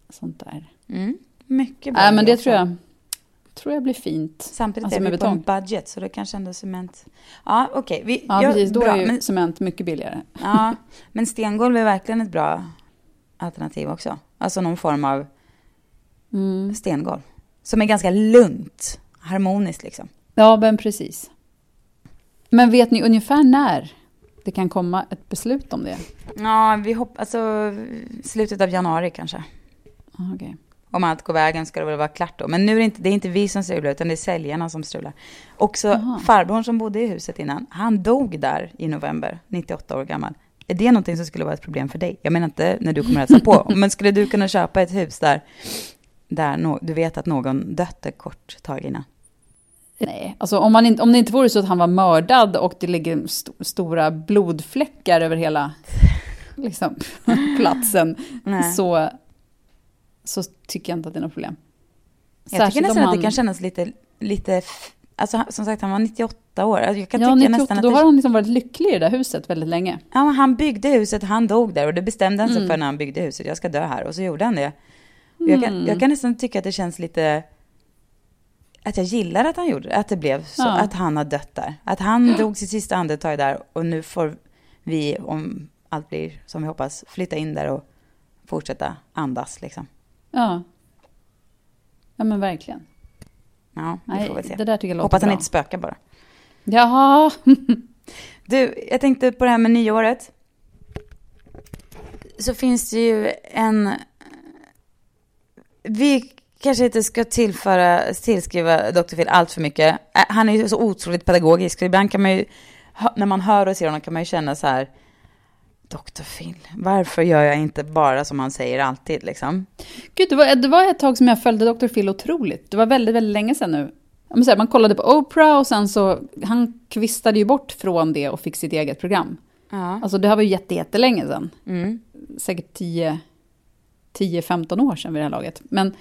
sånt där. Mm. Mycket bra. Nej, men det också. tror jag. Tror jag blir fint. Samtidigt Alltså är vi på en budget så det kanske ändå cement. Ja, okej. vi- Ja, precis. Då bra, är ju men, cement mycket billigare. ja, men stengolv är verkligen ett bra alternativ också. Alltså någon form av Mm. stengolv. Som är ganska lugnt, harmoniskt liksom. Ja, men precis. Men vet ni ungefär när det kan komma ett beslut om det? Ja, vi hoppas, alltså slutet av januari kanske. Okej. Om allt går vägen ska det väl vara klart då. Men nu är det inte, det är inte vi som strular, utan det är säljarna som strular. Också Jaha. farbrorn som bodde i huset innan, han dog där i november, 98 år gammal. Är det någonting som skulle vara ett problem för dig? Jag menar inte när du kommer att hälsa på, men skulle du kunna köpa ett hus där, där no, du vet att någon dött ett kort tag innan? Nej, alltså om, man inte, om det inte vore så att han var mördad och det ligger st stora blodfläckar över hela liksom, platsen, Nej. så, så tycker jag inte att det är något problem. Jag tycker Särskilt nästan om att det han- kan kännas lite, lite, alltså som sagt han var 98 år. Alltså, jag kan Ja, tycka 98, nästan att då det, har han liksom varit lycklig i det där huset väldigt länge. ja, han byggde huset, han dog där och det bestämde han sig Mm. för när han byggde huset. Jag ska dö här och så gjorde han det. Och Jag, kan, Mm. jag kan nästan tycka att det känns lite, att jag gillar att han gjorde det, att det blev så, Ja. att han har dött där. Att han dog sitt sista andetag där och nu får vi, om allt blir som vi hoppas, flytta in där och fortsätta andas liksom. Ja. Ja, men verkligen. Ja, vi Nej, får väl se. det där tycker jag låter Hoppas han bra. inte spökar bara. Jaha. Du, jag tänkte på det här med nyåret. Så finns det ju en... Vi kanske inte ska tillföra, tillskriva Dr. Phil allt för mycket. Äh, Han är ju så otroligt pedagogisk. Så ibland kan man ju, när man hör och ser honom kan man ju känna så här, Dr. Phil, varför gör jag inte bara som han säger alltid liksom? Gud, det var, det var ett tag som jag följde Dr. Phil otroligt. Det var väldigt, väldigt länge sedan nu. Här, Man kollade på Oprah och sen så, han kvistade ju bort från det och fick sitt eget program. Ja. Alltså det här var ju jätte, jättelänge sedan. Mm. Säkert 10 10-15 år sedan vid det här laget. Men,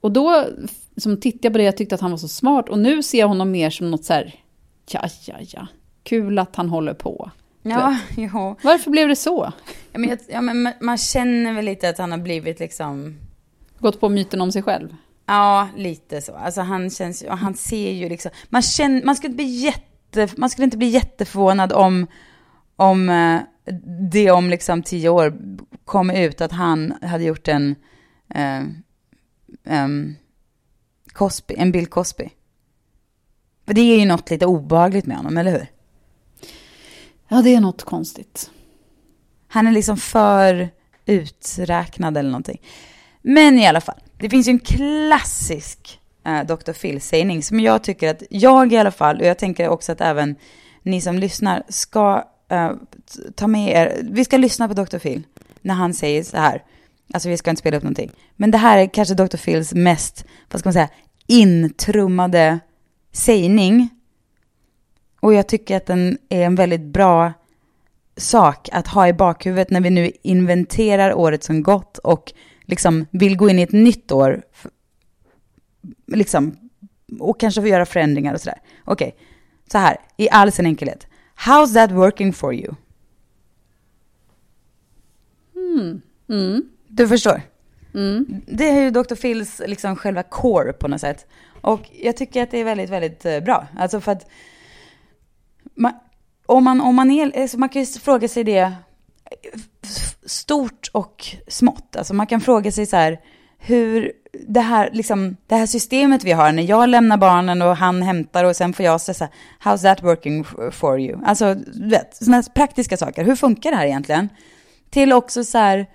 och då som tittade jag på det, jag tyckte att han var så smart. Och nu ser jag honom mer som något så här, ja, ja, ja, kul att han håller på. Ja, jo. Varför blev det så? Ja, men, jag, ja, men man- känner väl lite att han har blivit liksom... Gått på myten om sig själv? Ja, lite så. Alltså han känns ju, han ser ju liksom, man känner, man skulle inte bli jätte, man skulle inte bli jätteförvånad om, om eh, det om liksom tio år kom ut att han hade gjort en, eh, em, Cosby, en Bill Cosby. För det är ju något lite obehagligt med honom, eller hur? Ja, det är något konstigt. Han är liksom för uträknad eller någonting. Men i alla fall, det finns ju en klassisk eh, Dr. Phil-sägning som jag tycker att jag i alla fall, och jag tänker också att även ni som lyssnar ska eh, ta med er, vi ska lyssna på Dr. Phil när han säger så här. Alltså vi ska inte spela upp någonting. Men det här är kanske Dr. Phils mest, vad ska man säga, intrummade sägning. Och jag tycker att den är en väldigt bra sak att ha i bakhuvudet när vi nu inventerar året som gått och liksom vill gå in i ett nytt år. Liksom, och kanske få göra förändringar och sådär. Okej, så här, i all sin enkelhet. How's that working for you? Mm. Du förstår? Mm. Det är ju Dr. Phils liksom själva core på något sätt. Och jag tycker att det är väldigt, väldigt eh, bra. Alltså för att man, om, man, om man är, alltså man kan ju fråga sig det stort och smått. Alltså man kan fråga sig så här, hur det här, liksom, det här systemet vi har när jag lämnar barnen och han hämtar och sen får jag stressa, how's that working for you? Alltså, du vet, sådana praktiska saker. Hur funkar det här egentligen? Till också så här,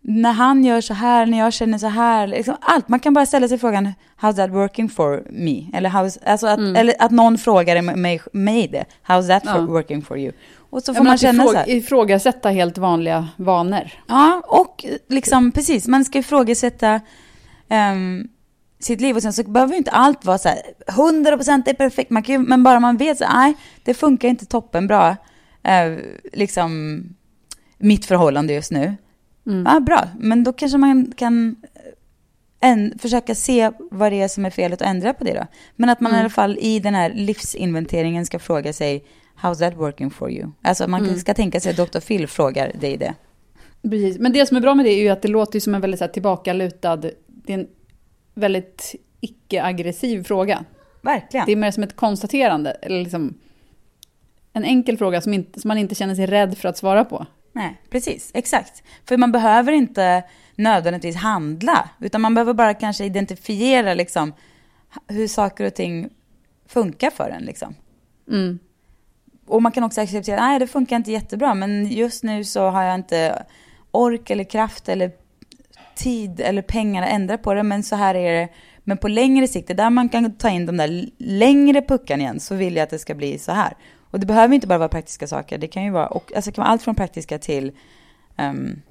när han gör så här, när jag känner så här, liksom allt. Man kan bara ställa sig frågan, how's that working for me? Eller, how's, alltså att, eller att någon frågar mig, mig det, how's that Mm. Ja. for, working for you? Och så får man känna ifråg- så här. Ifrågasätta helt vanliga vanor. Ja, och liksom precis, man ska ifrågasätta um, sitt liv och sen så behöver inte allt vara så här 100% det är perfekt, man kan men bara man vet så nej, det funkar inte toppenbra, uh, liksom mitt förhållande just nu. Mm. Ja, bra, men då kanske man kan en, försöka se vad det är som är felet och ändra på det då. Men att man Mm. i alla fall i den här livsinventeringen ska fråga sig, how's that working for you? Alltså man Mm. ska tänka sig att Dr. Phil frågar dig det. Precis. Men det som är bra med det är ju att det låter som en väldigt så här, tillbakalutad, det är en väldigt icke-aggressiv fråga. Verkligen. Det är mer som ett konstaterande, eller liksom en enkel fråga som, inte, som man inte känner sig rädd för att svara på. Nej, precis. Exakt. För man behöver inte nödvändigtvis handla, utan man behöver bara kanske identifiera liksom hur saker och ting funkar för en. Liksom. Mm. Och man kan också acceptera, nej det funkar inte jättebra, men just nu så har jag inte ork eller kraft eller tid eller pengar att ändra på det, men så här är det. Men på längre sikt, det där man kan ta in de där längre puckarna igen, så vill jag att det ska bli så här. Och det behöver inte bara vara praktiska saker, det kan ju vara, och, alltså kan vara allt från praktiska till um,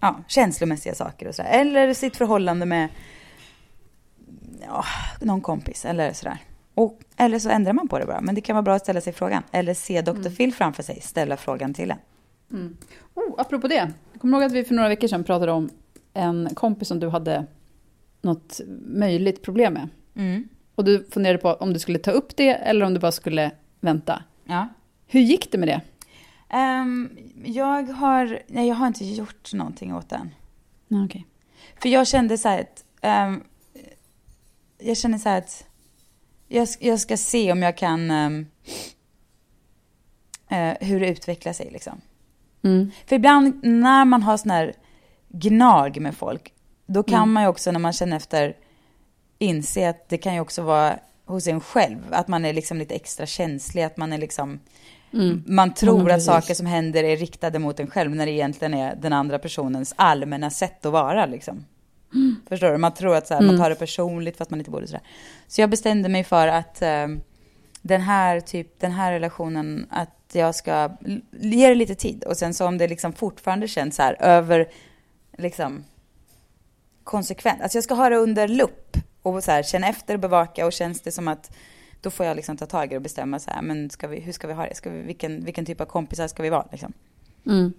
ja, känslomässiga saker och sådär. Eller sitt förhållande med ja, någon kompis eller sådär. Och, eller så ändrar man på det bara. Men det kan vara bra att ställa sig frågan. Eller se Dr. Mm. Phil framför sig, ställa frågan till en. Mm. Oh, apropå det, jag kommer ihåg att vi för några veckor sedan pratade om en kompis som du hade något möjligt problem med. Mm. Och du funderade på om du skulle ta upp det eller om du bara skulle vänta. Ja. Hur gick det med det? Um, jag har, nej jag har inte gjort någonting åt den. Nej, okay. För jag kände så här att, um, jag kände så här att jag, jag ska se om jag kan, um, uh, hur det utvecklar sig liksom. Mm. För ibland när man har sån här gnag med folk, då kan mm. man ju också när man känner efter inse att det kan ju också vara hos en själv, att man är liksom lite extra känslig, att man är liksom Mm. Man tror ja, att saker som händer är riktade mot en själv när det egentligen är den andra personens allmänna sätt att vara. Liksom. Mm. Förstår du? Man tror att så här, mm. man tar det personligt fast man inte borde sådär. Så jag bestämde mig för att eh, den, här typ, den här relationen, att jag ska ge det lite tid. Och sen så om det liksom fortfarande känns så här över, liksom konsekvent. Alltså jag ska ha det under lupp och så här, känna efter och bevaka och känns det som att då får jag liksom ta tag i det och bestämma så här, men ska vi, hur ska vi ha det? Ska vi, vilken, vilken typ av kompisar ska vi vara liksom? Mm.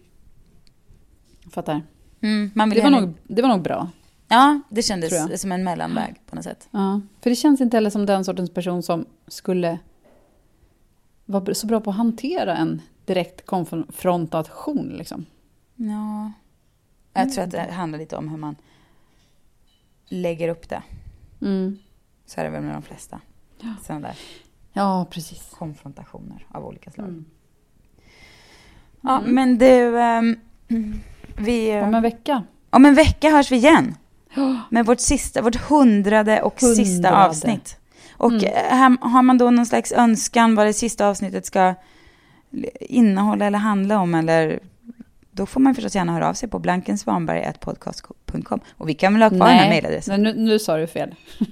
Fattar. Mm, man vill det, var nog, det var nog bra. Ja, det kändes som en mellanväg på något sätt. Ja, för det känns inte heller som den sortens person som skulle vara så bra på att hantera en direkt konfrontation liksom. Ja. Jag tror att det handlar lite om hur man lägger upp det. Mm. Så är det väl med de flesta. Ja. Sådana där ja, precis. konfrontationer av olika slag. Mm. Ja, mm. men du, um, vi... Om en vecka. Om en vecka hörs vi igen. Med vårt sista, vårt hundrade och hundrade. sista avsnitt. Och mm. här, har man då någon slags önskan vad det sista avsnittet ska innehålla eller handla om eller då får man förstås gärna höra av sig på blankensvanberg.podcast.com. Och vi kan väl ha kvar Nej, den här mejladressen? Nej, nu, nu sa du fel.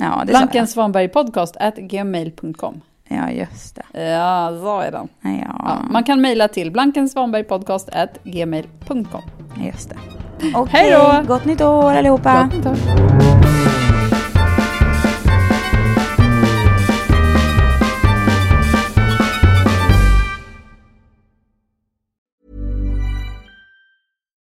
Ja, det Blanken Svanberg podcast at gmail.com. Ja, just det. Ja, så är den. Ja. ja man kan mejla till blankensvanbergpodcast at gmail.com. Just det. Okay. Hej då! Gott nytt år allihopa! Gott nytt år.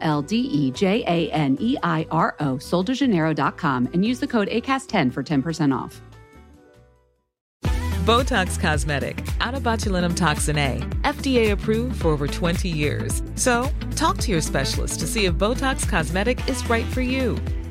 L D E J A N E I R O, soldejaneiro.com, and use the code ACAST10 for 10% off. Botox Cosmetic, out of botulinum toxin A, FDA approved for over 20 years. So, talk to your specialist to see if Botox Cosmetic is right for you.